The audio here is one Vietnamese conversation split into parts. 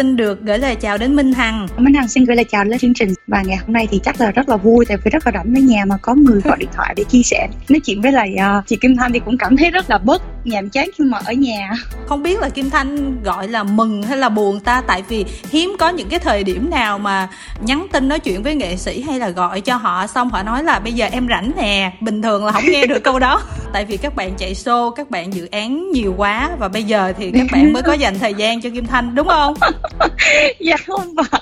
xin được gửi lời chào đến Minh Hằng. Minh Hằng xin gửi lời chào đến chương trình và ngày hôm nay thì chắc là rất là vui tại vì rất là rảnh ở nhà mà có người gọi điện thoại để chia sẻ nói chuyện với lại uh, chị Kim Thanh thì cũng cảm thấy rất là bớt nhàm chán khi mà ở nhà. Không biết là Kim Thanh gọi là mừng hay là buồn ta tại vì hiếm có những cái thời điểm nào mà nhắn tin nói chuyện với nghệ sĩ hay là gọi cho họ xong họ nói là bây giờ em rảnh nè bình thường là không nghe được câu đó tại vì các bạn chạy show các bạn dự án nhiều quá và bây giờ thì các bạn mới có dành thời gian cho Kim Thanh đúng không? dạ không phải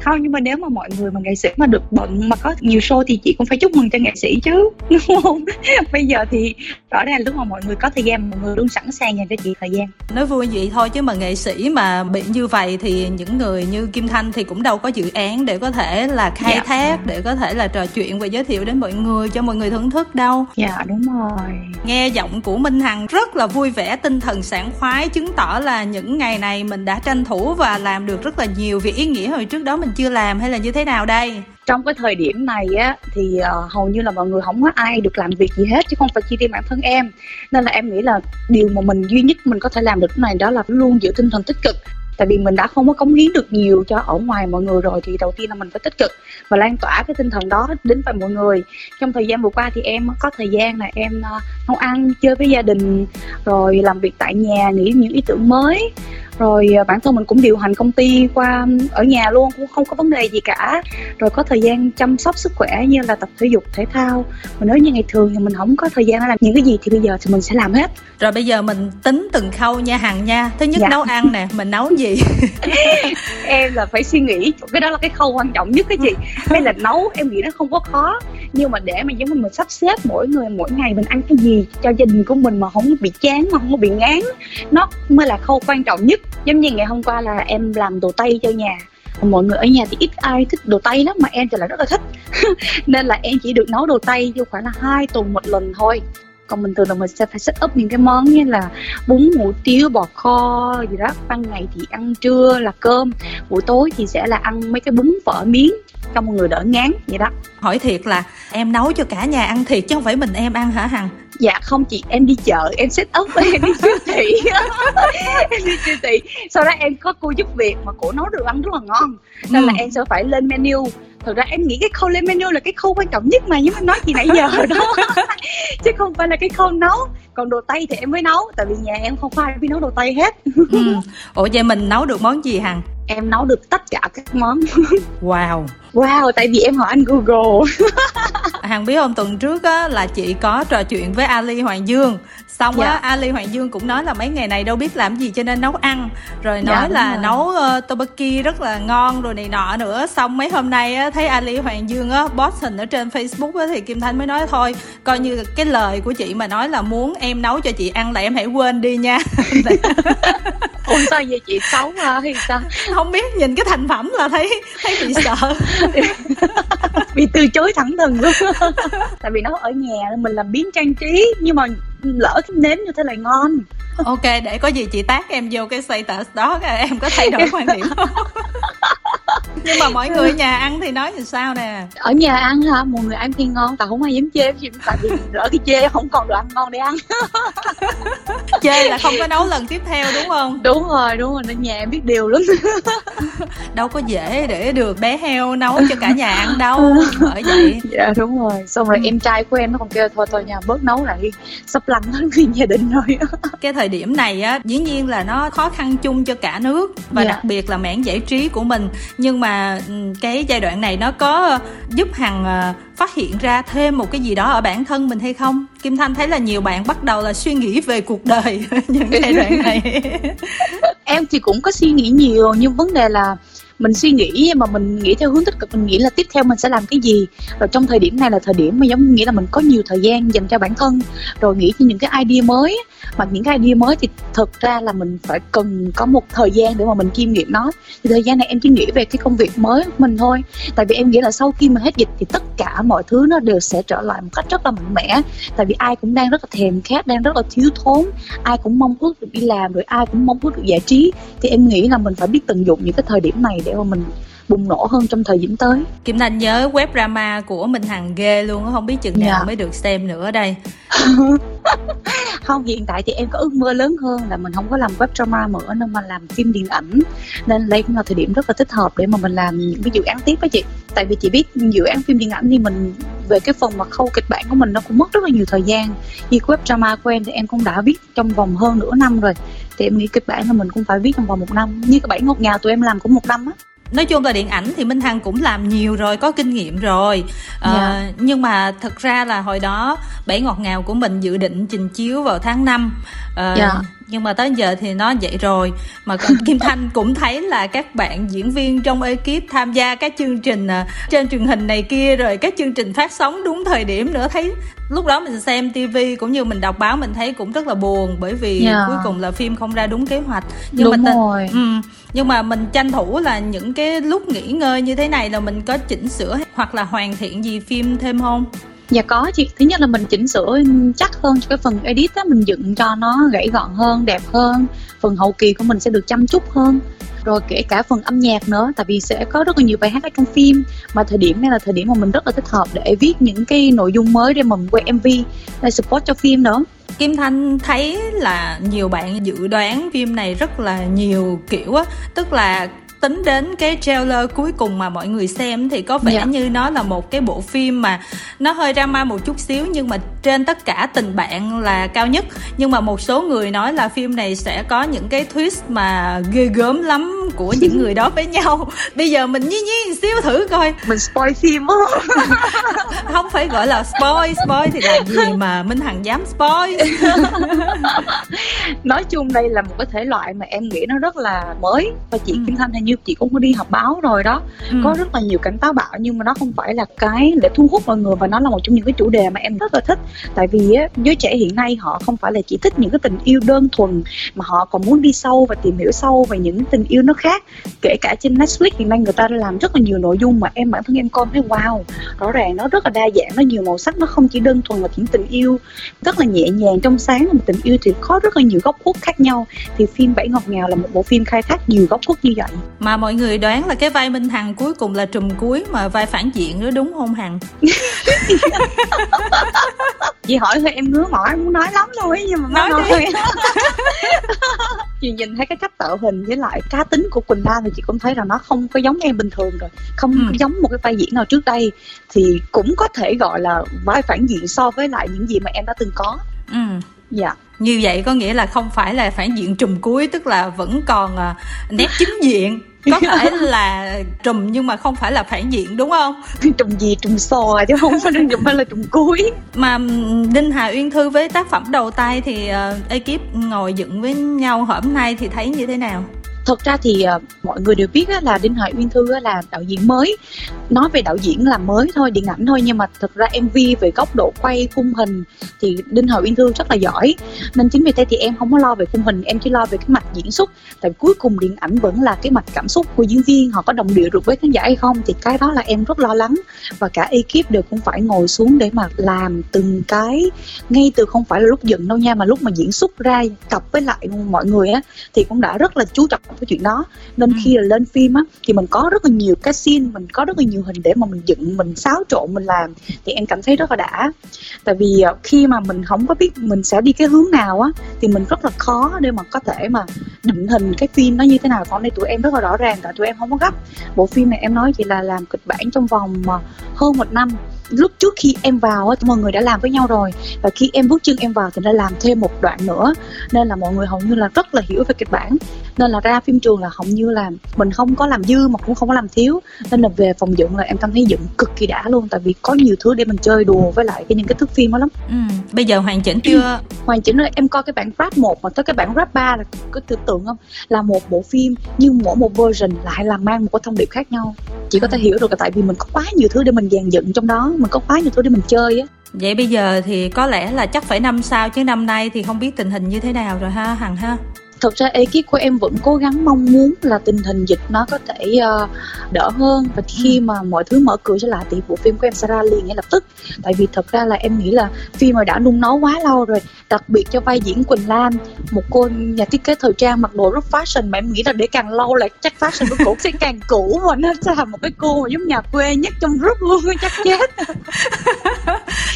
không nhưng mà nếu mà mọi người mà nghệ sĩ mà được bận mà có nhiều show thì chị cũng phải chúc mừng cho nghệ sĩ chứ đúng không bây giờ thì rõ ràng lúc mà mọi người có thời gian mọi người luôn sẵn sàng dành cho chị thời gian. Nói vui vậy thôi chứ mà nghệ sĩ mà bị như vậy thì những người như Kim Thanh thì cũng đâu có dự án để có thể là khai dạ. thác để có thể là trò chuyện và giới thiệu đến mọi người cho mọi người thưởng thức đâu. Dạ đúng rồi. Nghe giọng của Minh Hằng rất là vui vẻ tinh thần sảng khoái chứng tỏ là những ngày này mình đã tranh thủ và làm được rất là nhiều việc ý nghĩa hồi trước đó mình chưa làm hay là như thế nào đây trong cái thời điểm này á thì uh, hầu như là mọi người không có ai được làm việc gì hết chứ không phải chỉ riêng bản thân em. Nên là em nghĩ là điều mà mình duy nhất mình có thể làm được này đó là luôn giữ tinh thần tích cực. Tại vì mình đã không có cống hiến được nhiều cho ở ngoài mọi người rồi thì đầu tiên là mình phải tích cực và lan tỏa cái tinh thần đó đến với mọi người. Trong thời gian vừa qua thì em có thời gian là em ờ, nấu ăn chơi với gia đình rồi làm việc tại nhà nghĩ những ý tưởng mới rồi à, bản thân mình cũng điều hành công ty qua ở nhà luôn cũng không có vấn đề gì cả. Rồi có thời gian chăm sóc sức khỏe như là tập thể dục thể thao. Mà nếu như ngày thường thì mình không có thời gian để làm những cái gì thì bây giờ thì mình sẽ làm hết. Rồi bây giờ mình tính từng khâu nha hằng nha. Thứ nhất dạ. nấu ăn nè mình nấu gì? Em là phải suy nghĩ. Cái đó là cái khâu quan trọng nhất cái chị. Hay là nấu em nghĩ nó không có khó nhưng mà để mà giống như mình sắp xếp mỗi người mỗi ngày mình ăn cái gì cho gia đình của mình mà không bị chán, mà không có bị ngán, nó mới là khâu quan trọng nhất. Giống như ngày hôm qua là em làm đồ tây cho nhà. Mọi người ở nhà thì ít ai thích đồ tây lắm, mà em thì lại rất là thích. Nên là em chỉ được nấu đồ tây vô khoảng là hai tuần một lần thôi. Còn bình thường là mình sẽ phải set up những cái món như là bún hủ tiếu bò kho gì đó. Ban ngày thì ăn trưa là cơm, buổi tối thì sẽ là ăn mấy cái bún phở miếng cho mọi người đỡ ngán vậy đó. Hỏi thiệt là em nấu cho cả nhà ăn thiệt chứ không phải mình em ăn hả hằng? Dạ không chị em đi chợ em set up em đi siêu thị. Em đi siêu thị. Sau đó em có cô giúp việc mà cổ nấu đồ ăn rất là ngon. Nên ừ. là em sẽ phải lên menu. Thực ra em nghĩ cái khâu lên menu là cái khâu quan trọng nhất mà nhưng mà nói gì nãy giờ đó. Chứ không phải là cái khâu nấu. Còn đồ tây thì em mới nấu tại vì nhà em không phải biết nấu đồ tây hết. Ừ. ủa vậy mình nấu được món gì hằng em nấu được tất cả các món. Wow. Wow tại vì em hỏi anh google. Hằng biết không tuần trước á là chị có trò chuyện với ali hoàng dương xong dạ. á ali hoàng dương cũng nói là mấy ngày này đâu biết làm gì cho nên nấu ăn. Rồi dạ, nói dạ, là rồi. nấu uh, tteokbokki rất là ngon rồi này nọ nữa. Xong mấy hôm nay á thấy ali hoàng dương á post hình ở trên facebook á thì kim thanh mới nói thôi coi như cái lời của chị mà nói là muốn em nấu cho chị ăn là em hãy quên đi nha. Ủa sao vậy chị xấu hả hay sao? Không biết nhìn cái thành phẩm là thấy thấy bị sợ. Bị từ chối thẳng thừng luôn. Tại vì nó ở nhà mình làm biến trang trí. Nhưng mà lỡ cái nếm như thế này ngon. Ok để có gì chị tác em vô cái status đó em có thay đổi quan điểm không? Nhưng mà mọi người nhà ăn thì nói thì sao nè? Ở nhà ăn hả? Mọi người ăn thì ngon tại không ai dám chê gì tại vì lỡ cái chê không còn đồ ăn ngon để ăn. Chê là không có nấu lần tiếp theo đúng không? Đúng rồi đúng rồi nên nhà em biết điều lắm. Đâu có dễ để được bé heo nấu cho cả nhà ăn đâu bởi vậy. Dạ đúng rồi. Xong rồi ừ. em trai của em nó còn kêu thôi thôi nhà bớt nấu lại sắp lạnh hết nguyên gia đình rồi cái thời điểm này á dĩ nhiên là nó khó khăn chung cho cả nước và dạ. đặc biệt là mảng giải trí của mình. Nhưng mà ừ, cái giai đoạn này nó có giúp hằng ờ, phát hiện ra thêm một cái gì đó ở bản thân mình hay không? Kim thanh thấy là nhiều bạn bắt đầu là suy nghĩ về cuộc đời những giai đoạn này. Em thì cũng có suy nghĩ nhiều nhưng vấn đề là mình suy nghĩ mà mình nghĩ theo hướng tích cực, mình nghĩ là tiếp theo mình sẽ làm cái gì. Rồi trong thời điểm này là thời điểm mà giống nghĩa là mình có nhiều thời gian dành cho bản thân, rồi nghĩ cho những cái idea mới. Mà những cái idea mới thì thực ra là mình phải cần có một thời gian để mà mình chiêm nghiệm nó. Thì thời gian này em chỉ nghĩ về cái công việc mới của mình thôi. Tại vì em nghĩ là sau khi mà hết dịch thì tất cả mọi thứ nó đều sẽ trở lại một cách rất là mạnh mẽ. Tại vì ai cũng đang rất là thèm khát, đang rất là thiếu thốn. Ai cũng mong ước được đi làm, rồi ai cũng mong ước được giải trí. Thì em nghĩ là mình phải biết tận dụng những cái thời điểm này để mà mình bùng nổ hơn trong thời điểm tới. Kim Thanh nhớ web drama của Minh Hằng ghê luôn không biết chừng nào yeah. Dạ. mới được xem nữa đây. Không hiện tại thì em có ước mơ lớn hơn là mình không có làm web drama nữa nên mà làm phim điện ảnh. Nên đây cũng là thời điểm rất là thích hợp để mà mình làm những cái dự án tiếp á chị. Tại vì chị biết dự án phim điện ảnh thì mình về cái phần mà khâu kịch bản của mình nó cũng mất rất là nhiều thời gian. Như web drama của em thì em cũng đã viết trong vòng hơn nửa năm rồi thì em nghĩ kịch bản là mình cũng phải viết trong vòng một năm như cái bảy ngọt ngào tụi em làm cũng một năm á nói chung là điện ảnh thì minh hằng cũng làm nhiều rồi có kinh nghiệm rồi yeah. Ờ, dạ. nhưng mà thật ra là hồi đó bảy ngọt ngào của mình dự định trình chiếu vào tháng 5 uh, yeah. Dạ. nhưng mà tới giờ thì nó vậy rồi mà kim thanh cũng thấy là các bạn diễn viên trong ekip tham gia các chương trình uh, trên truyền hình này kia rồi các chương trình phát sóng đúng thời điểm nữa thấy lúc đó mình xem tivi cũng như mình đọc báo mình thấy cũng rất là buồn bởi vì yeah. Dạ. cuối cùng là phim không ra đúng kế hoạch nhưng đúng mà rồi. Ừ, nhưng mà mình tranh thủ là những cái lúc nghỉ ngơi như thế này là mình có chỉnh sửa hoặc là hoàn thiện gì phim thêm không Dạ có chị, thứ nhất là mình chỉnh sửa chắc hơn cho cái phần edit á, mình dựng cho nó gãy gọn hơn, đẹp hơn. Phần hậu kỳ của mình sẽ được chăm chút hơn. Rồi kể cả phần âm nhạc nữa tại vì sẽ có rất là nhiều bài hát ở trong phim. Mà thời điểm này là thời điểm mà mình rất là thích hợp để viết những cái nội dung mới để mình quay mv để support cho phim nữa Kim Thanh thấy là nhiều bạn dự đoán phim này rất là nhiều kiểu á. Tức là tính đến cái trailer cuối cùng mà mọi người xem thì có vẻ yeah. Dạ. như nó là một cái bộ phim mà nó hơi drama một chút xíu nhưng mà trên tất cả tình bạn là cao nhất nhưng mà một số người nói là phim này sẽ có những cái twist mà ghê gớm lắm của những người đó với nhau bây giờ mình nhi nhi xíu thử coi mình spoil phim á không phải gọi là spoil spoil thì làm gì mà minh hằng dám spoil nói chung đây là một cái thể loại mà em nghĩ nó rất là mới và chị ừ. kim thanh hình như chị cũng có đi học báo rồi đó. Ừ. có rất là nhiều cảnh táo bạo nhưng mà nó không phải là cái để thu hút mọi người và nó là một trong những cái chủ đề mà em rất là thích. Tại vì á, giới trẻ hiện nay họ không phải là chỉ thích những cái tình yêu đơn thuần mà họ còn muốn đi sâu và tìm hiểu sâu về những tình yêu nó khác. Kể cả trên Netflix hiện nay người ta đã làm rất là nhiều nội dung mà em bản thân em coi thấy wow. Rõ ràng nó rất là đa dạng nó nhiều màu sắc nó không chỉ đơn thuần là những tình yêu rất là nhẹ nhàng trong sáng mà tình yêu thì có rất là nhiều góc khuất khác nhau. Thì phim bảy ngọt ngào là một bộ phim khai thác nhiều góc khuất như vậy mà mọi người đoán là cái vai minh hằng cuối cùng là trùm cuối mà vai phản diện nữa đúng không hằng? Chị hỏi thôi em ngứa mỏi muốn nói lắm luôn ấy nhưng mà nói, nói đi. chị nhìn thấy cái cách tạo hình với lại cá tính của quỳnh lan thì chị cũng thấy là nó không có giống em bình thường rồi. Không ừ. giống một cái vai diễn nào trước đây. Thì cũng có thể gọi là vai phản diện so với lại những gì mà em đã từng có. Ừ. Dạ. Như vậy có nghĩa là không phải là phản diện trùm cuối tức là vẫn còn uh, nét chính diện có thể là trùm nhưng mà không phải là phản diện đúng không? Trùm gì trùm sò chứ không phải trùm phải là trùm cuối. Mà đinh hà uyên thư với tác phẩm đầu tay thì uh, ekip ngồi dựng với nhau hôm nay thì thấy như thế nào thật ra thì uh, mọi người đều biết là đinh hải uyên thư là đạo diễn mới. Nói về đạo diễn là mới thôi điện ảnh thôi nhưng mà thật ra mv về góc độ quay khung hình thì đinh hải uyên thư rất là giỏi. Nên chính vì thế thì em không có lo về khung hình em chỉ lo về cái mặt diễn xuất. Tại cuối cùng điện ảnh vẫn là cái mặt cảm xúc của diễn viên họ có đồng điệu được với khán giả hay không thì cái đó là em rất lo lắng. Và cả ekip đều cũng phải ngồi xuống để mà làm từng cái. Ngay từ không phải là lúc dựng đâu nha mà lúc mà diễn xuất ra cặp với lại mọi người á thì cũng đã rất là chú trọng cái chuyện đó. Nên ừ. khi là lên phim á thì mình có rất là nhiều cái scene mình có rất là nhiều hình để mà mình dựng mình xáo trộn mình làm thì em cảm thấy rất là đã. Tại vì ờ, khi mà mình không có biết mình sẽ đi cái hướng nào á thì mình rất là khó để mà có thể mà định hình cái phim nó như thế nào. Còn đây tụi em rất là rõ ràng tại tụi em không có gấp. Bộ phim này em nói chỉ là làm kịch bản trong vòng mà hơn một năm lúc trước khi em vào á mọi người đã làm với nhau rồi. Và khi em bước chân em vào thì đã làm thêm một đoạn nữa. Nên là mọi người hầu như là rất là hiểu về kịch bản. Nên là ra phim trường là hầu như là mình không có làm dư mà cũng không có làm thiếu. Nên là về phòng dựng là em cảm thấy dựng cực kỳ đã luôn. Tại vì có nhiều thứ để mình chơi đùa với lại cái những cái thước phim đó lắm. Ừ. bây giờ hoàn chỉnh chưa? Hoàn chỉnh rồi em coi cái bản rap một mà tới cái bản rap ba là có tưởng tượng không? Là một bộ phim nhưng mỗi một version lại là mang một cái thông điệp khác nhau. Chỉ có thể hiểu được là tại vì mình có quá nhiều thứ để mình dàn dựng trong đó mình có khóa nhiều tôi để mình chơi á. Vậy bây giờ thì có lẽ là chắc phải năm sau, chứ năm nay thì không biết tình hình như thế nào rồi ha, hằng ha thực ra ekip của em vẫn cố gắng mong muốn là tình hình dịch nó có thể uh, đỡ hơn. Và khi ừ. mà mọi thứ mở cửa trở lại thì bộ phim của em sẽ ra liền ngay lập tức. Tại vì thật ra là em nghĩ là phim mà đã nung nấu quá lâu rồi đặc biệt cho vai diễn Quỳnh Lam một cô nhà thiết kế thời trang mặc đồ rất fashion mà em nghĩ là để càng lâu lại chắc fashion của cổ sẽ càng cũ và nó sẽ là một cái cô mà giống nhà quê nhất trong group luôn chắc chết.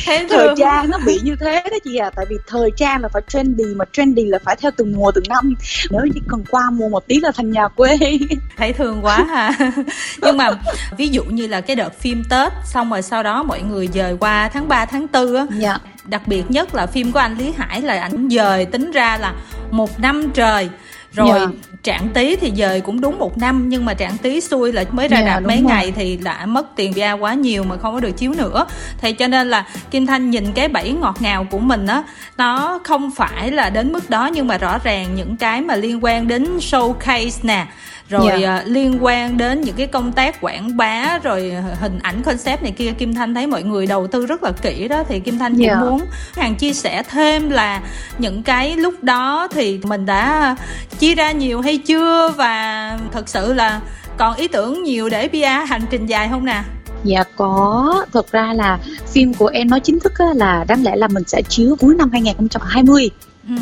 Thế thời trang nó bị như thế đó chị à. Tại vì thời trang là phải trendy mà trendy là phải theo từng mùa từng năm nếu chỉ cần qua mùa một tí là thành nhà quê. Thấy thương quá ha. Nhưng mà ví dụ như là cái đợt phim tết xong rồi sau đó mọi người dời qua tháng 3, tháng 4 á. Dạ. đặc biệt nhất là phim của anh lý hải là ảnh dời tính ra là một năm trời rồi yeah. Dạ. trạng tí thì dời cũng đúng một năm nhưng mà trạng tí xui là mới ra yeah, dạ, đạp mấy rồi. ngày thì đã mất tiền visa quá nhiều mà không có được chiếu nữa thì cho nên là kim thanh nhìn cái bẫy ngọt ngào của mình á nó không phải là đến mức đó nhưng mà rõ ràng những cái mà liên quan đến showcase nè rồi yeah. Dạ. uh, liên quan đến những cái công tác quảng bá rồi hình ảnh concept này kia kim thanh thấy mọi người đầu tư rất là kỹ đó thì kim thanh yeah. cũng muốn hàng chia sẻ thêm là những cái lúc đó thì mình đã chia ra nhiều hay chưa và thật sự là còn ý tưởng nhiều để PR hành trình dài không nè Dạ có, thật ra là phim của em nói chính thức là đáng lẽ là mình sẽ chiếu cuối năm 2020 ừ.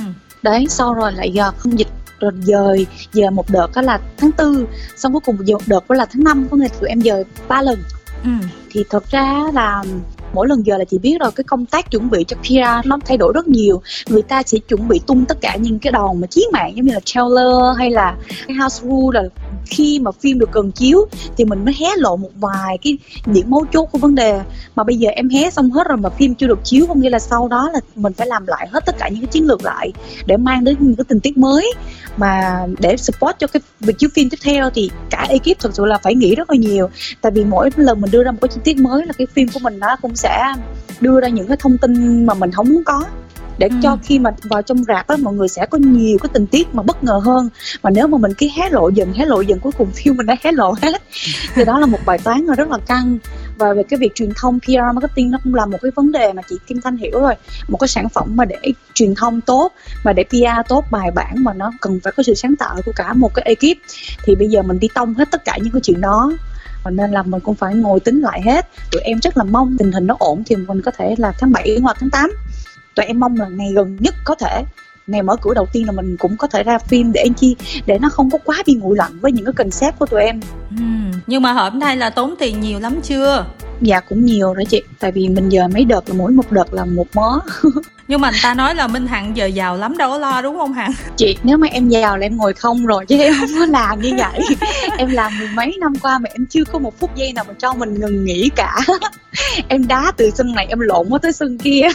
Đấy, sau rồi lại giờ không dịch rồi dời giờ một đợt đó là tháng tư xong cuối cùng một đợt đó là tháng 5 có nghĩa tụi em dời ba lần ừ. thì thật ra là mỗi lần giờ là chị biết rồi cái công tác chuẩn bị cho PR nó thay đổi rất nhiều người ta sẽ chuẩn bị tung tất cả những cái đòn mà chiến mạng giống như là trailer hay là cái house rule là khi mà phim được cần chiếu thì mình mới hé lộ một vài cái điểm mấu chốt của vấn đề. Mà bây giờ em hé xong hết rồi mà phim chưa được chiếu, có nghĩa là sau đó là mình phải làm lại hết tất cả những cái chiến lược lại để mang đến những cái tình tiết mới. Mà để support cho cái việc chiếu phim tiếp theo thì cả ekip thực sự là phải nghĩ rất là nhiều. Tại vì mỗi lần mình đưa ra một cái chi tiết mới là cái phim của mình nó cũng sẽ đưa ra những cái thông tin mà mình không muốn có để ừ. cho khi mà vào trong rạp á mọi người sẽ có nhiều cái tình tiết mà bất ngờ hơn. Mà nếu mà mình cứ hé lộ dần hé lộ dần cuối cùng phim mình đã hé lộ hết. Thì đó là một bài toán rất là căng. Và về cái việc truyền thông PR marketing nó cũng là một cái vấn đề mà chị Kim Thanh hiểu rồi. Một cái sản phẩm mà để truyền thông tốt mà để PR tốt bài bản mà nó cần phải có sự sáng tạo của cả một cái ekip. Thì bây giờ mình đi tông hết tất cả những cái chuyện đó. Nên là mình cũng phải ngồi tính lại hết. Tụi em rất là mong tình hình nó ổn thì mình có thể là tháng 7 hoặc tháng 8 tụi em mong là ngày gần nhất có thể ngày mở cửa đầu tiên là mình cũng có thể ra phim để anh chi để nó không có quá bị nguội lạnh với những cái concept của tụi em. Ừ. nhưng mà hôm nay là tốn tiền nhiều lắm chưa? Dạ cũng nhiều rồi chị. Tại vì mình giờ mấy đợt là mỗi một đợt là một mớ nhưng mà người ta nói là minh hằng giờ giàu lắm đâu có lo đúng không hằng? Chị nếu mà em giàu là em ngồi không rồi chứ em không có làm như vậy. Em làm mười mấy năm qua mà em chưa có một phút giây nào mà cho mình ngừng nghỉ cả. Em đá từ sân này em lộn qua tới sân kia.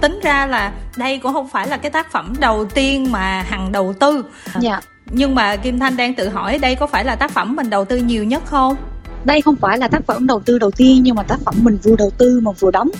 Tính ra là đây cũng không phải là cái tác phẩm đầu tiên mà hằng đầu tư. Dạ. Nhưng mà kim thanh đang tự hỏi đây có phải là tác phẩm mình đầu tư nhiều nhất không? Đây không phải là tác phẩm đầu tư đầu tiên nhưng mà tác phẩm mình vừa đầu tư mà vừa đóng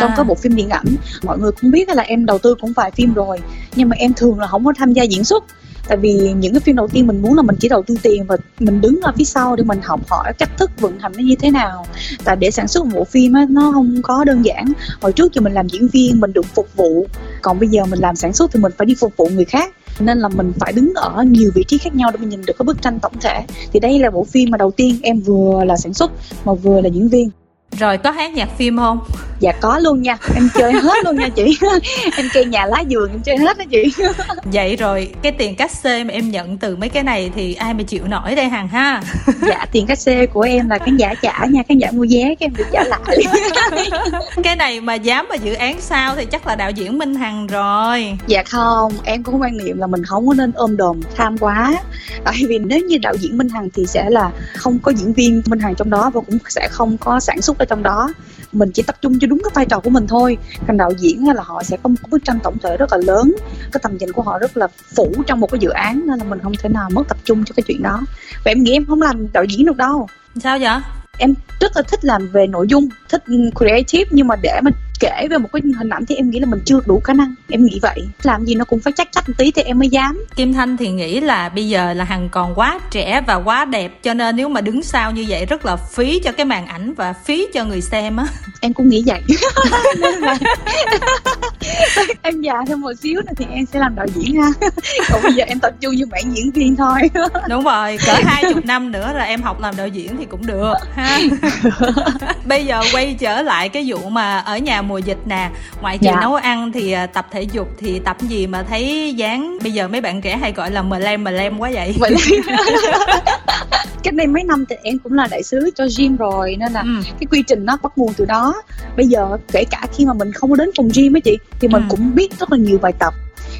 trong à. cái bộ phim điện ảnh mọi người cũng biết là em đầu tư cũng vài phim rồi nhưng mà em thường là không có tham gia diễn xuất. Tại vì những cái phim đầu tiên mình muốn là mình chỉ đầu tư tiền và mình đứng ở phía sau để mình học hỏi cách thức vận hành nó như thế nào. Tại để sản xuất một bộ phim á nó không có đơn giản. Hồi trước thì mình làm diễn viên mình được phục vụ. Còn bây giờ mình làm sản xuất thì mình phải đi phục vụ người khác. Nên là mình phải đứng ở nhiều vị trí khác nhau để mình nhìn được cái bức tranh tổng thể. Thì đây là bộ phim mà đầu tiên em vừa là sản xuất mà vừa là diễn viên. Rồi có hát nhạc phim không? Dạ có luôn nha, em chơi hết luôn nha chị. Em chơi nhà lá vườn em chơi hết đó chị. Vậy rồi cái tiền cát xê mà em nhận từ mấy cái này thì ai mà chịu nổi đây Hằng ha? Dạ tiền cát xê của em là khán giả trả nha, khán giả mua vé cái em được trả lại. Cái này mà dám mà dự án sao thì chắc là đạo diễn Minh Hằng rồi. Dạ không, em cũng có quan niệm là mình không có nên ôm đồm tham quá. Tại vì nếu như đạo diễn Minh Hằng thì sẽ là không có diễn viên Minh Hằng trong đó và cũng sẽ không có sản xuất ở trong đó mình chỉ tập trung cho đúng cái vai trò của mình thôi. Còn đạo diễn là họ sẽ có một bức tranh tổng thể rất là lớn. Cái tầm nhìn của họ rất là phủ trong một cái dự án nên là mình không thể nào mất tập trung cho cái chuyện đó. Và em nghĩ em không làm đạo diễn được đâu. Sao vậy? Em rất là thích làm về nội dung thích creative nhưng mà để mà kể về một cái hình ảnh thì em nghĩ là mình chưa đủ khả năng. Em nghĩ vậy. Làm gì nó cũng phải chắc chắc một tí thì em mới dám. Kim thanh thì nghĩ là bây giờ là hằng còn quá trẻ và quá đẹp cho nên nếu mà đứng sau như vậy rất là phí cho cái màn ảnh và phí cho người xem á. Em cũng nghĩ vậy. Em già thêm một xíu nữa thì em sẽ làm đạo diễn ha. Còn bây giờ em tập trung như bạn diễn viên thôi. Đúng rồi cỡ hai chục năm nữa là em học làm đạo diễn thì cũng được ha. Bây giờ quay trở lại cái vụ mà ở nhà mùa dịch nè ngoại trừ dạ. nấu ăn thì à, tập thể dục thì tập gì mà thấy dáng bây giờ mấy bạn trẻ hay gọi là mờ lem mờ lem quá vậy cách đây mấy năm thì em cũng là đại sứ cho gym rồi nên là ừ. cái quy trình nó bắt nguồn từ đó bây giờ kể cả khi mà mình không có đến phòng gym á chị thì mình ừ. cũng biết rất là nhiều bài tập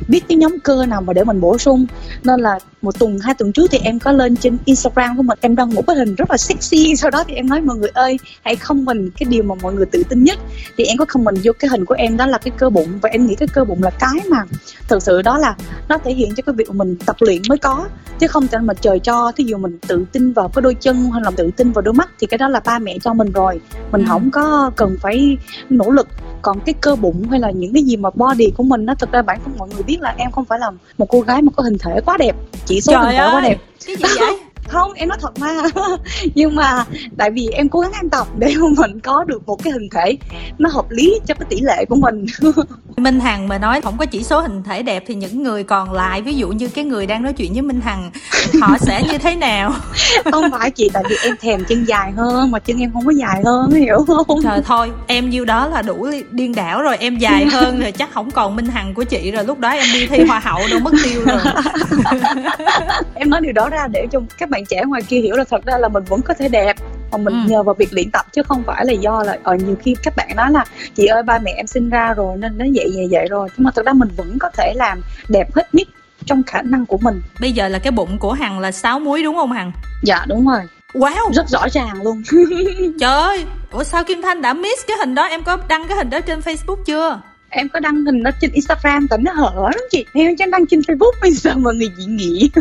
biết cái nhóm cơ nào mà để mình bổ sung. Nên là một tuần hai tuần trước thì em có lên trên Instagram của mình em đăng một cái hình rất là sexy. Sau đó thì em nói mọi người ơi hãy không mình cái điều mà mọi người tự tin nhất. Thì em có không mình vô cái hình của em đó là cái cơ bụng. Và em nghĩ cái cơ bụng là cái mà thực sự đó là nó thể hiện cho cái việc mình tập luyện mới có. Chứ không thể mà trời cho thí dụ mình tự tin vào cái đôi chân hay là tự tin vào đôi mắt thì cái đó là ba mẹ cho mình rồi. Mình ừ. không có cần phải nỗ lực. Còn cái cơ bụng hay là những cái gì mà body của mình nó thực ra bản thân mọi người biết là em không phải là một cô gái mà có hình thể quá đẹp. Chỉ số Trời hình thể ơi, quá đẹp. Cái gì vậy không em nói thật mà. Nhưng mà tại vì em cố gắng ăn tập để mình có được một cái hình thể nó hợp lý cho cái tỷ lệ của mình. Minh Hằng mà nói không có chỉ số hình thể đẹp thì những người còn lại ví dụ như cái người đang nói chuyện với Minh Hằng họ sẽ như thế nào? Không phải chị tại vì em thèm chân dài hơn mà chân em không có dài hơn hiểu không? Trời thôi em nhiêu đó là đủ điên đảo rồi em dài hơn rồi chắc không còn Minh Hằng của chị rồi lúc đó em đi thi hoa hậu đâu mất tiêu rồi. Em nói điều đó ra để cho các bạn trẻ ngoài kia hiểu là thật ra là mình vẫn có thể đẹp mà mình ừ. nhờ vào việc luyện tập chứ không phải là do là ở ờ, nhiều khi các bạn nói là chị ơi ba mẹ em sinh ra rồi nên nó vậy vậy vậy rồi. Nhưng mà thực ra mình vẫn có thể làm đẹp hết nhất trong khả năng của mình. Bây giờ là cái bụng của hằng là sáu muối đúng không hằng? Dạ đúng rồi. Wow! Rất rõ ràng luôn. Trời ơi Ủa sao Kim Thanh đã miss cái hình đó? Em có đăng cái hình đó trên Facebook chưa em có đăng hình đó trên Instagram tại nó hở lắm chị em chẳng đăng trên Facebook bây giờ mọi người dị nghị.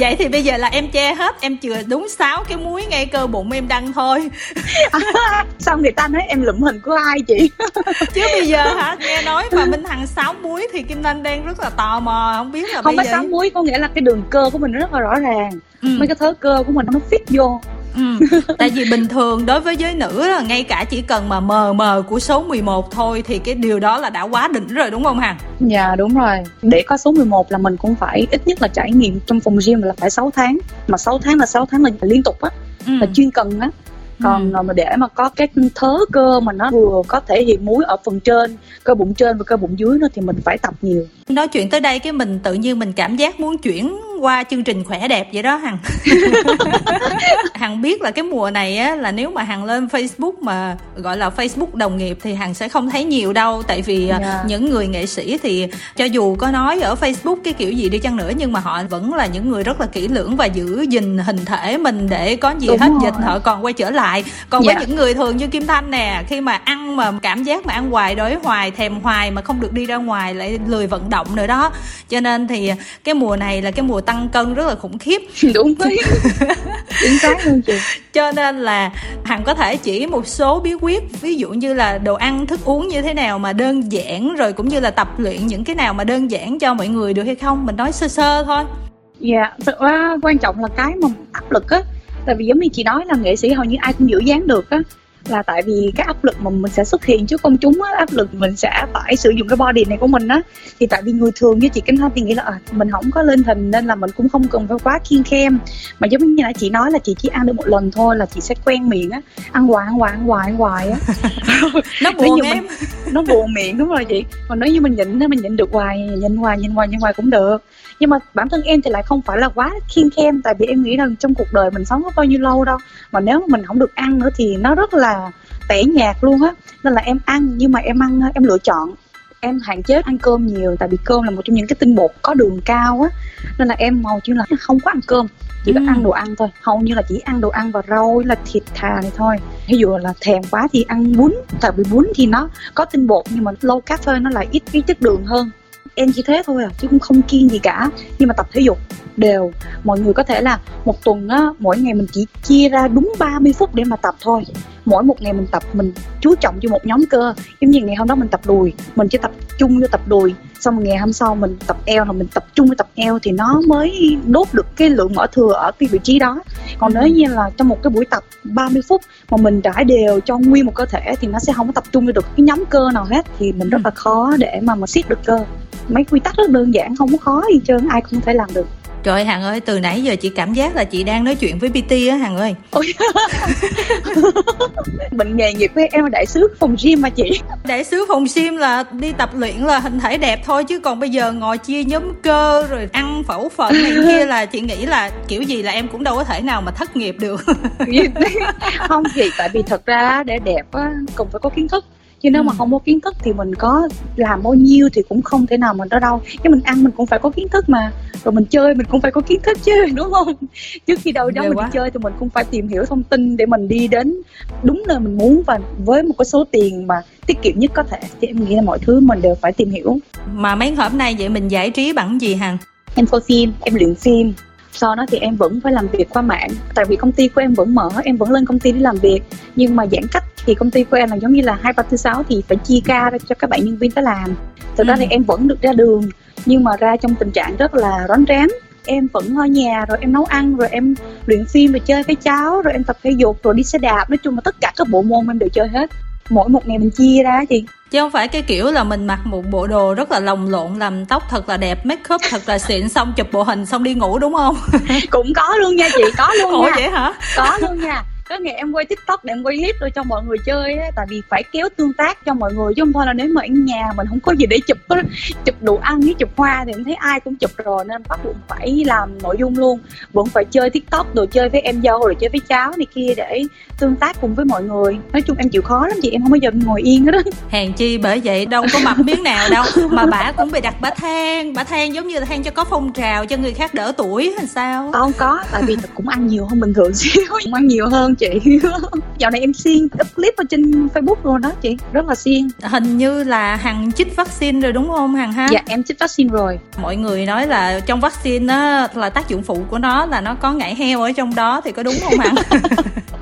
Vậy thì bây giờ là em che hết em chừa đúng sáu cái muối ngay cơ bụng em đăng thôi. À, sao người ta nói em lụm hình của ai chị? Chứ bây giờ hả nghe nói mà minh hằng sáu muối thì kim anh đang rất là tò mò không biết là không phải sáu muối có nghĩa là cái đường cơ của mình rất là rõ ràng. Ừ. mấy cái thớ cơ của mình nó fit vô Ừ. tại vì bình thường đối với giới nữ là ngay cả chỉ cần mà mờ mờ của số 11 thôi thì cái điều đó là đã quá đỉnh rồi đúng không hằng dạ đúng rồi để có số 11 là mình cũng phải ít nhất là trải nghiệm trong phòng gym là phải 6 tháng mà 6 tháng là 6 tháng là liên tục á ừ. là chuyên cần á còn ừ. mà để mà có cái thớ cơ mà nó vừa có thể hiện muối ở phần trên cơ bụng trên và cơ bụng dưới nữa thì mình phải tập nhiều nói chuyện tới đây cái mình tự nhiên mình cảm giác muốn chuyển qua chương trình khỏe đẹp vậy đó hằng hằng biết là cái mùa này á là nếu mà hằng lên facebook mà gọi là facebook đồng nghiệp thì hằng sẽ không thấy nhiều đâu tại vì yeah. À, dạ. những người nghệ sĩ thì cho dù có nói ở facebook cái kiểu gì đi chăng nữa nhưng mà họ vẫn là những người rất là kỹ lưỡng và giữ gìn hình thể mình để có gì Đúng hết rồi. dịch họ còn quay trở lại còn yeah. với dạ. những người thường như kim thanh nè khi mà ăn mà cảm giác mà ăn hoài đói hoài thèm hoài mà không được đi ra ngoài lại lười vận động nữa đó cho nên thì cái mùa này là cái mùa tăng cân rất là khủng khiếp. Đúng đấy chính xác luôn chị. Cho nên là hằng có thể chỉ một số bí quyết ví dụ như là đồ ăn thức uống như thế nào mà đơn giản rồi cũng như là tập luyện những cái nào mà đơn giản cho mọi người được hay không mình nói sơ sơ thôi. Dạ yeah, thực ra quan trọng là cái mà áp lực á. Tại vì giống như chị nói là nghệ sĩ hầu như ai cũng giữ dáng được á là tại vì cái áp lực mà mình sẽ xuất hiện trước công chúng á, áp lực mình sẽ phải sử dụng cái body này của mình á thì tại vì người thường như chị Kinh Thanh thì nghĩ là à, mình không có lên hình nên là mình cũng không cần phải quá kiên khem. Mà giống như là chị nói là chị chỉ ăn được một lần thôi là chị sẽ quen miệng á ăn hoài ăn hoài ăn hoài ăn hoài á. Nó buồn em. Mình, nó buồn miệng đúng rồi chị. Còn nếu như mình nhịn mình nhịn được hoài nhịn hoài nhịn hoài nhịn hoài cũng được. Nhưng mà bản thân em thì lại không phải là quá khiên khem tại vì em nghĩ rằng trong cuộc đời mình sống có bao nhiêu lâu đâu. Mà nếu mà mình không được ăn nữa thì nó rất là tẻ nhạt luôn á. Nên là em ăn nhưng mà em ăn em lựa chọn. Em hạn chế ăn cơm nhiều tại vì cơm là một trong những cái tinh bột có đường cao á. Nên là em hầu như là không có ăn cơm chỉ có ừ. ăn đồ ăn thôi. Hầu như là chỉ ăn đồ ăn và rau là thịt thà này thôi. Ví dụ là thèm quá thì ăn bún tại vì bún thì nó có tinh bột nhưng mà low carb thôi nó lại ít cái chất đường hơn. Em chỉ thế thôi à chứ cũng không kiêng gì cả. Nhưng mà tập thể dục đều mọi người có thể là một tuần á mỗi ngày mình chỉ chia ra đúng 30 phút để mà tập thôi mỗi một ngày mình tập mình chú trọng cho một nhóm cơ. Giống như ngày hôm đó mình tập đùi mình chỉ tập trung cho tập đùi. Xong ngày hôm sau mình tập eo là mình tập trung cho tập eo thì nó mới đốt được cái lượng mỡ thừa ở cái vị trí đó. Còn nếu như là trong một cái buổi tập 30 phút mà mình trải đều cho nguyên một cơ thể thì nó sẽ không có tập trung được cái nhóm cơ nào hết thì mình rất là khó để mà mà siết được cơ. Mấy quy tắc rất đơn giản không có khó gì trơn ai cũng thể làm được Trời Hằng ơi, từ nãy giờ chị cảm giác là chị đang nói chuyện với PT á Hằng ơi. Ôi. Bệnh nghề nghiệp của em là đại sứ phòng gym mà chị. Đại sứ phòng gym là đi tập luyện là hình thể đẹp thôi chứ còn bây giờ ngồi chia nhóm cơ rồi ăn phẫu phận này kia là chị nghĩ là kiểu gì là em cũng đâu có thể nào mà thất nghiệp được. không chị tại vì thật ra để đẹp á cần phải có kiến thức chứ nếu ừ. mà không có kiến thức thì mình có làm bao nhiêu thì cũng không thể nào mình đó đâu. Cái mình ăn mình cũng phải có kiến thức mà. Rồi mình chơi mình cũng phải có kiến thức chứ đúng không? Trước khi đâu đó mình quá. đi chơi thì mình cũng phải tìm hiểu thông tin để mình đi đến đúng nơi mình muốn và với một cái số tiền mà tiết kiệm nhất có thể. Thì em nghĩ là mọi thứ mình đều phải tìm hiểu. Mà mấy hôm nay vậy mình giải trí bằng gì hằng? Em coi phim em luyện phim sau đó thì em vẫn phải làm việc qua mạng. Tại vì công ty của em vẫn mở em vẫn lên công ty để làm việc. Nhưng mà giãn cách thì công ty của em là giống như là hai ba thứ sáu thì phải chia ca ra cho các bạn nhân viên tới làm. Thực ừ. ra thì em vẫn được ra đường nhưng mà ra trong tình trạng rất là rón rén. Em vẫn ở nhà rồi em nấu ăn rồi em luyện phim rồi chơi với cháu rồi em tập thể dục rồi đi xe đạp. Nói chung là tất cả các bộ môn em đều chơi hết mỗi một ngày mình chia ra chị. Chứ không phải cái kiểu là mình mặc một bộ đồ rất là lồng lộn làm tóc thật là đẹp make up thật là xịn xong chụp bộ hình xong đi ngủ đúng không? Cũng có luôn nha chị có luôn Ủa nha. vậy hả? Có luôn nha có ngày em quay tiktok để em quay clip rồi cho mọi người chơi á tại vì phải kéo tương tác cho mọi người chứ không thôi là nếu mà ở nhà mình không có gì để chụp chụp đồ ăn với chụp hoa thì em thấy ai cũng chụp rồi nên bắt buộc phải làm nội dung luôn. Vẫn phải chơi tiktok rồi chơi với em dâu rồi chơi với cháu này kia để tương tác cùng với mọi người. Nói chung em chịu khó lắm chị em không bao giờ ngồi yên hết đó hèn chi bởi vậy đâu có mặc miếng nào đâu mà bả cũng bị đặt bả than bả than giống như là than cho có phong trào cho người khác đỡ tuổi hay sao? Không có tại vì cũng ăn nhiều hơn bình thường xíu cũng ăn nhiều hơn chị? Dạo này em xiên up clip ở trên facebook luôn đó chị rất là xiên. Hình như là hằng chích vaccine rồi đúng không hằng ha? Dạ em chích vaccine rồi. Mọi người nói là trong vaccine á là tác dụng phụ của nó là nó có ngải heo ở trong đó thì có đúng không hằng?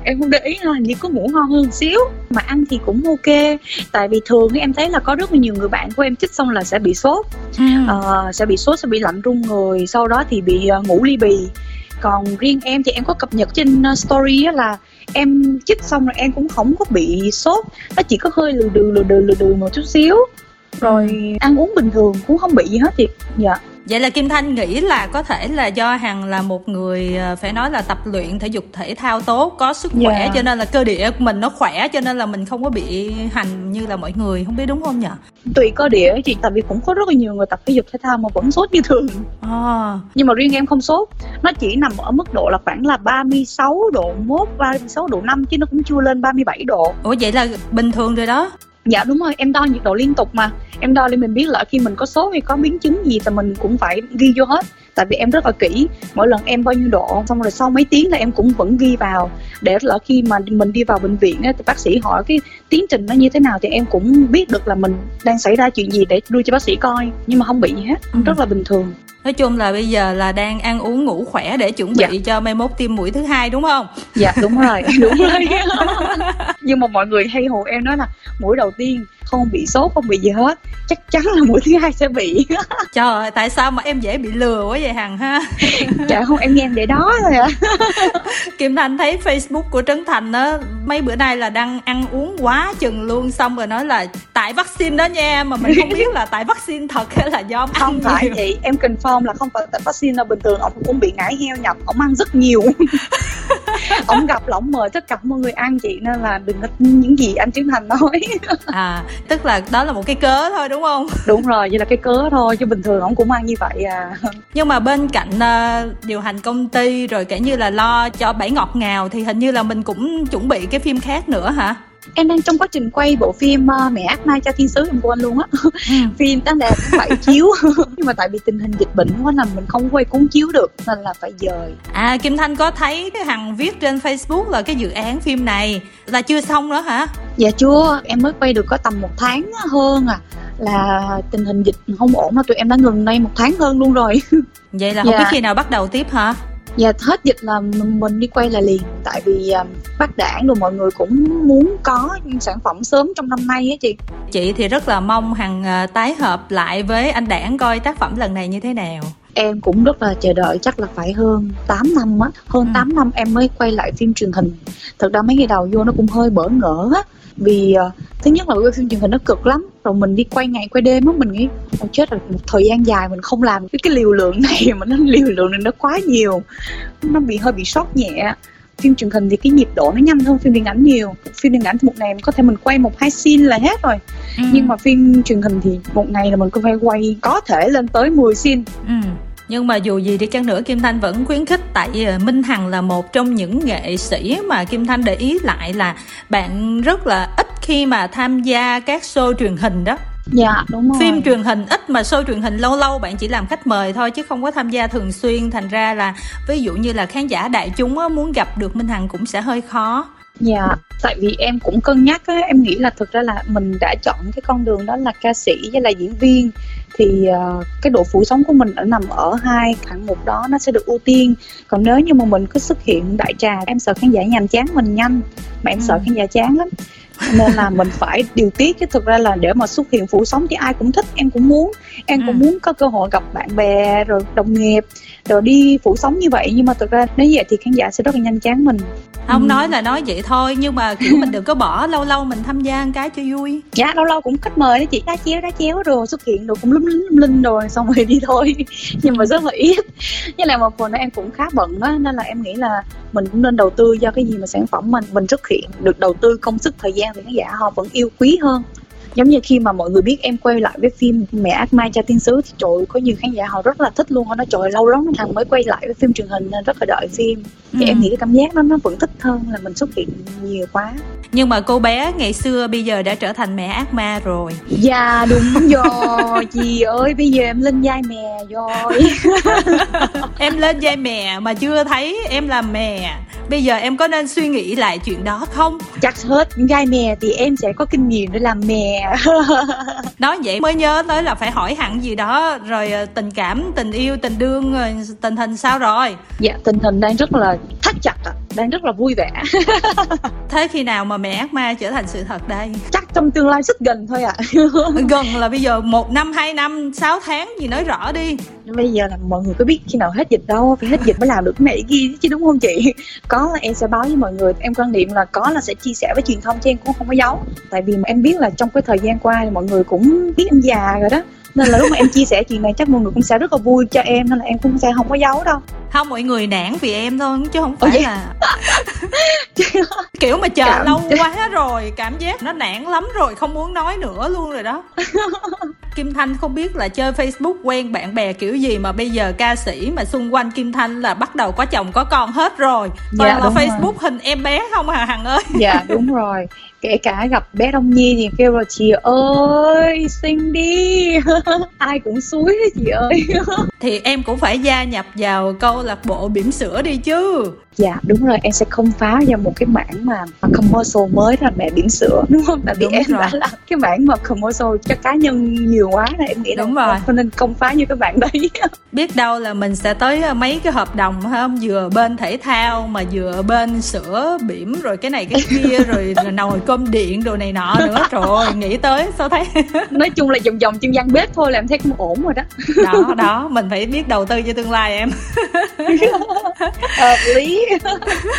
Em không để ý là như có ngủ ngon hơn xíu. Mà ăn thì cũng ok tại vì thường em thấy là có rất là nhiều người bạn của em chích xong là sẽ bị sốt. Ừ. uh, sẽ bị sốt sẽ bị lạnh run người sau đó thì bị uh, ngủ ly bì còn riêng em thì em có cập nhật trên ờ, story á là em chích xong rồi em cũng không có bị sốt. Nó chỉ có hơi lừ đừ lừ đừ lừ đừ một chút xíu. Rồi ăn uống bình thường cũng không bị gì hết chị dạ vậy là kim thanh nghĩ là có thể là do hằng là một người ờ, phải nói là tập luyện thể dục thể thao tốt có sức khỏe yeah. Dạ. cho nên là cơ địa của mình nó khỏe cho nên là mình không có bị hành như là mọi người không biết đúng không nhỉ tùy cơ địa chị tại vì cũng có rất là nhiều người tập thể dục thể thao mà vẫn sốt như thường à. nhưng mà riêng em không sốt nó chỉ nằm ở mức độ là khoảng là 36 độ 1 36 độ 5 chứ nó cũng chưa lên 37 độ ủa vậy là bình thường rồi đó dạ đúng rồi em đo nhiệt độ liên tục mà. Em đo để mình biết là khi mình có sốt hay có biến chứng gì thì mình cũng phải ghi vô hết. Tại vì em rất là kỹ mỗi lần em bao nhiêu độ xong rồi sau mấy tiếng là em cũng vẫn ghi vào. Để là khi mà mình đi vào bệnh viện thì bác sĩ hỏi cái tiến trình nó như thế nào thì em cũng biết được là mình đang xảy ra chuyện gì để đưa cho bác sĩ coi. Nhưng mà không bị gì hết ừ. rất là bình thường nói chung là bây giờ là đang ăn uống ngủ khỏe để chuẩn bị dạ. cho mai mốt tiêm mũi thứ hai đúng không? Dạ đúng rồi. Đúng rồi. Nhưng mà mọi người hay hồ em nói là mũi đầu tiên không bị sốt không bị gì hết. Chắc chắn là mũi thứ hai sẽ bị. Trời ơi tại sao mà em dễ bị lừa quá vậy hằng ha? Trời không em nghe em để đó thôi à kim thanh thấy facebook của trấn thành á mấy bữa nay là đang ăn uống quá chừng luôn xong rồi nói là tại vaccine đó nha mà mình không biết là tại vaccine thật hay là do không phải chị em confirm là không phải tại vaccine là bình thường ông cũng bị ngải heo nhập ông ăn rất nhiều. Ông gặp là ông mời tất cả mọi người ăn chị nên là đừng có những gì anh Trấn Thành nói. À tức là đó là một cái cớ thôi đúng không? Đúng rồi vậy là cái cớ thôi chứ bình thường ông cũng ăn như vậy à. Nhưng mà bên cạnh uh, điều hành công ty rồi kể như là lo cho bảy ngọt ngào thì hình như là mình cũng chuẩn bị cái phim khác nữa hả em đang trong quá trình quay bộ phim uh, mẹ ác mai cho thiên sứ em quên luôn á. Ừ. phim lẽ cũng phải chiếu. Nhưng mà tại vì tình hình dịch bệnh quá là mình không quay cuốn chiếu được nên là phải dời. À kim thanh có thấy cái hằng viết trên facebook là cái dự án phim này là chưa xong nữa hả? Dạ chưa em mới quay được có tầm một tháng hơn à. Là tình hình dịch không ổn mà tụi em đã ngừng đây một tháng hơn luôn rồi. Vậy là không dạ. biết khi nào bắt đầu tiếp hả Dạ hết dịch là mình đi quay là liền. Tại vì um, bác đảng rồi mọi người cũng muốn có sản phẩm sớm trong năm nay á chị. Chị thì rất là mong Hằng uh, à, tái hợp lại với anh đảng coi tác phẩm lần này như thế nào. Em cũng rất là chờ đợi chắc là phải hơn 8 năm á. Hơn ừ. 8 năm em mới quay lại phim truyền hình. Thật ra mấy ngày đầu vô nó cũng hơi bỡ ngỡ á. Vì uh, thứ nhất là quay phim truyền hình nó cực lắm rồi mình đi quay ngày quay đêm á mình nghĩ Ôi chết rồi một thời gian dài mình không làm cái cái liều lượng này mà nó liều lượng này nó quá nhiều. Nó bị hơi bị sót nhẹ phim truyền hình thì cái nhịp độ nó nhanh hơn phim điện ảnh nhiều. Phim điện ảnh thì một ngày có thể mình quay một hai scene là hết rồi. Ừ. nhưng mà phim truyền hình thì một ngày là mình có phải quay có thể lên tới 10 scene. Ừ nhưng mà dù gì đi chăng nữa Kim Thanh vẫn khuyến khích tại ờ, Minh Hằng là một trong những nghệ sĩ mà Kim Thanh để ý lại là bạn rất là ít khi mà tham gia các show truyền hình đó. Dạ đúng rồi. Phim truyền hình ít mà show truyền hình lâu lâu bạn chỉ làm khách mời thôi chứ không có tham gia thường xuyên. Thành ra là ví dụ như là khán giả đại chúng á, muốn gặp được Minh Hằng cũng sẽ hơi khó. Dạ, tại vì em cũng cân nhắc á, em nghĩ là thực ra là mình đã chọn cái con đường đó là ca sĩ với là diễn viên thì uh, cái độ phủ sóng của mình đã nằm ở hai hạng mục đó nó sẽ được ưu tiên còn nếu như mà mình cứ xuất hiện đại trà em sợ khán giả nhàm chán mình nhanh mà em ừ. sợ khán giả chán lắm nên là mình phải điều tiết chứ thực ra là để mà xuất hiện phủ sóng thì ai cũng thích em cũng muốn. Em ừ. cũng muốn có cơ hội gặp bạn bè rồi đồng nghiệp rồi đi phủ sóng như vậy. Nhưng mà thực ra nếu vậy thì khán giả sẽ rất là nhanh chán mình. Không ừ. nói là nói vậy thôi nhưng mà kiểu mình đừng có bỏ lâu lâu mình tham gia một cái cho vui. Dạ lâu lâu cũng khách mời đó chị. Đá chéo đá chéo rồi xuất hiện rồi cũng lúm lúm linh rồi xong rồi đi thôi. Nhưng mà rất là ít. Với lại một phần nữa em cũng khá bận đó nên là em nghĩ là mình cũng nên đầu tư cho cái gì mà sản phẩm mình mình xuất hiện được đầu tư công sức, thời gian thì khán giả họ vẫn yêu quý hơn giống như khi mà mọi người biết em quay lại với phim mẹ ác mai cha tiên sứ thì trời có nhiều khán giả họ rất là thích luôn họ nói trời lâu lắm thằng mới quay lại với phim truyền hình nên rất là đợi phim. Thì ừ. em nghĩ cái cảm giác đó nó vẫn thích hơn là mình xuất hiện nhiều quá. Nhưng mà cô bé ngày xưa bây giờ đã trở thành mẹ ác ma rồi. Dạ đúng rồi. Chị ơi bây giờ em lên vai mè rồi. Em lên vai mè mà chưa thấy em làm mè bây giờ em có nên suy nghĩ lại chuyện đó không? Chắc hết gai mè thì em sẽ có kinh nghiệm để làm mè nói vậy mới nhớ tới là phải hỏi hẳn gì đó rồi ờ, tình cảm tình yêu tình đương tình hình sao rồi? Dạ tình hình đang rất là thắt chặt ạ đang rất là vui vẻ. Thế khi nào mà mẹ ác ma trở thành sự thật đây? Chắc trong tương lai rất gần thôi ạ. À. gần là bây giờ một năm hai năm sáu tháng gì nói rõ đi. Bây giờ là mọi người có biết khi nào hết dịch đâu phải hết dịch mới làm được cái này kia chứ đúng không chị? Có là em sẽ báo với mọi người. Em quan niệm là có là sẽ chia sẻ với truyền thông chứ em cũng không có giấu. Tại vì mà em biết là trong cái thời gian qua thì mọi người cũng biết em già rồi đó nên là lúc mà em chia sẻ chuyện này chắc mọi người cũng sẽ rất là vui cho em nên là em cũng sẽ không có giấu đâu không mọi người nản vì em thôi chứ không phải là kiểu mà chờ cảm... lâu quá rồi cảm giác nó nản lắm rồi không muốn nói nữa luôn rồi đó Kim Thanh không biết là chơi Facebook quen bạn bè kiểu gì mà bây giờ ca sĩ mà xung quanh Kim Thanh là bắt đầu có chồng có con hết rồi. Toàn dạ, là Facebook rồi. hình em bé không à Hằng ơi. Dạ đúng rồi kể cả gặp bé Đông Nhi thì kêu là chị ơi sinh đi. Ai cũng suối chị ơi. Thì em cũng phải gia nhập vào câu lạc bộ bỉm sữa đi chứ. Dạ đúng rồi em sẽ không phá vào một cái mảng mà commercial mới là mẹ bỉm sữa đúng không? Tại vì đúng em rồi. đã làm cái mảng mà commercial cho cá nhân nhiều quá này em nghĩ đúng là rồi. không nên công phá như các bạn đấy. Biết đâu là mình sẽ tới ờ, mấy cái hợp đồng không? Vừa bên thể thao mà vừa bên sữa bỉm rồi cái này cái kia rồi nồi cơm điện đồ này nọ nữa. Rồi nghĩ tới sao thấy nói chung là vòng vòng chân gian bếp thôi là em thấy cũng ổn rồi đó. Đó đó mình phải biết đầu tư cho tương lai em. Hợp lý.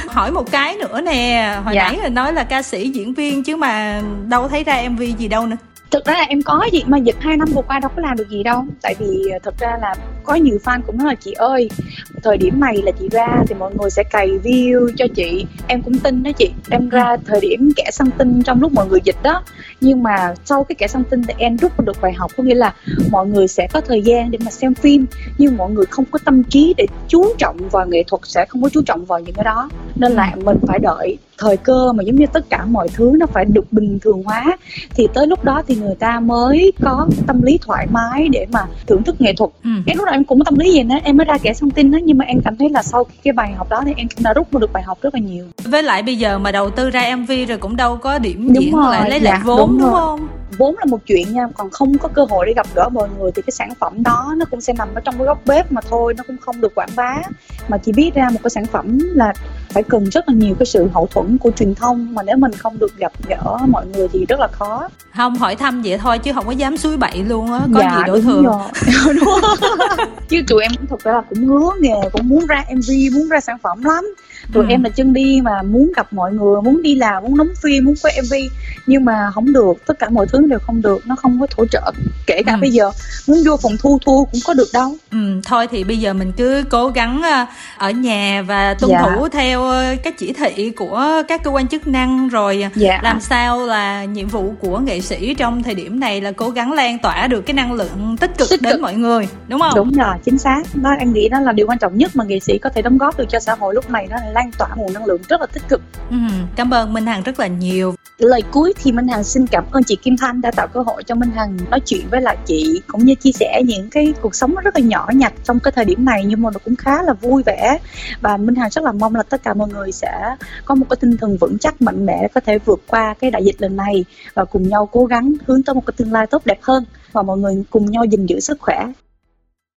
Hỏi một cái nữa nè hồi dạ. nãy là nói là ca sĩ diễn viên chứ mà đâu thấy ra mv gì đâu nữa thực ra là em có gì mà dịch hai năm vừa qua đâu có làm được gì đâu. Tại vì ờ, thực ra là có nhiều fan cũng nói là chị ơi thời điểm này là chị ra thì mọi người sẽ cày view cho chị. Em cũng tin đó chị em ra thời điểm kẻ săn tin trong lúc mọi người dịch đó. Nhưng mà sau cái kẻ săn tin thì em rút được bài học có nghĩa là mọi người sẽ có thời gian để mà xem phim nhưng mọi người không có tâm trí để chú trọng vào nghệ thuật sẽ không có chú trọng vào những cái đó nên là mình phải đợi thời cơ mà giống như tất cả mọi thứ nó phải được bình thường hóa. Thì tới lúc đó thì người ta mới có tâm lý thoải mái để mà thưởng thức nghệ thuật. Ừ. em lúc đó em cũng có tâm lý gì nữa em mới ra kể thông tin đó nhưng mà em cảm thấy là sau cái bài học đó thì em cũng đã rút được bài học rất là nhiều. Với lại bây giờ mà đầu tư ra mv rồi cũng đâu có điểm đúng diễn rồi, lại lấy dạ, lại vốn đúng, đúng không? Vốn là một chuyện nha còn không có cơ hội để gặp gỡ mọi người thì cái sản phẩm đó nó cũng sẽ nằm ở trong cái góc bếp mà thôi nó cũng không được quảng bá. Mà chỉ biết ra một cái sản phẩm là phải cần rất là nhiều cái sự hậu thuẫn của truyền thông mà nếu mình không được gặp gỡ mọi người thì rất là khó. Không hỏi thăm vậy thôi chứ không có dám suối bậy luôn á có dạ, gì đổi thường chứ tụi em thực ra là cũng ngứa nghề cũng muốn ra mv muốn ra sản phẩm lắm. Tụi ừ. em là chân đi mà muốn gặp mọi người muốn đi làm muốn đóng phim muốn quay mv nhưng mà không được tất cả mọi thứ đều không được nó không có hỗ trợ. Kể cả ừ. bây giờ muốn vô phòng thu thu cũng có được đâu. Ừ thôi thì bây giờ mình cứ cố gắng ờ, ở nhà và tuân dạ. thủ theo các chỉ thị của các cơ quan chức năng rồi dạ. làm sao là nhiệm vụ của nghệ sĩ trong thời điểm này là cố gắng lan tỏa được cái năng lượng tích cực tích đến cực. mọi người đúng không? Đúng rồi chính xác. Đó em nghĩ đó là điều quan trọng nhất mà nghệ sĩ có thể đóng góp được cho xã hội lúc này đó là lan tỏa nguồn năng lượng rất là tích cực. Ừ, cảm ơn minh hằng rất là nhiều. Lời cuối thì minh hằng xin cảm ơn chị kim thanh đã tạo cơ hội cho minh hằng nói chuyện với lại chị cũng như chia sẻ những cái cuộc sống rất là nhỏ nhặt trong cái thời điểm này nhưng mà nó cũng khá là vui vẻ. Và minh hằng rất là mong là tất cả mọi người sẽ có một cái tinh thần vững chắc, mạnh mẽ để có thể vượt qua cái đại dịch lần này và cùng nhau cố gắng hướng tới một cái tương lai tốt đẹp hơn. Và mọi người cùng nhau gìn giữ sức khỏe.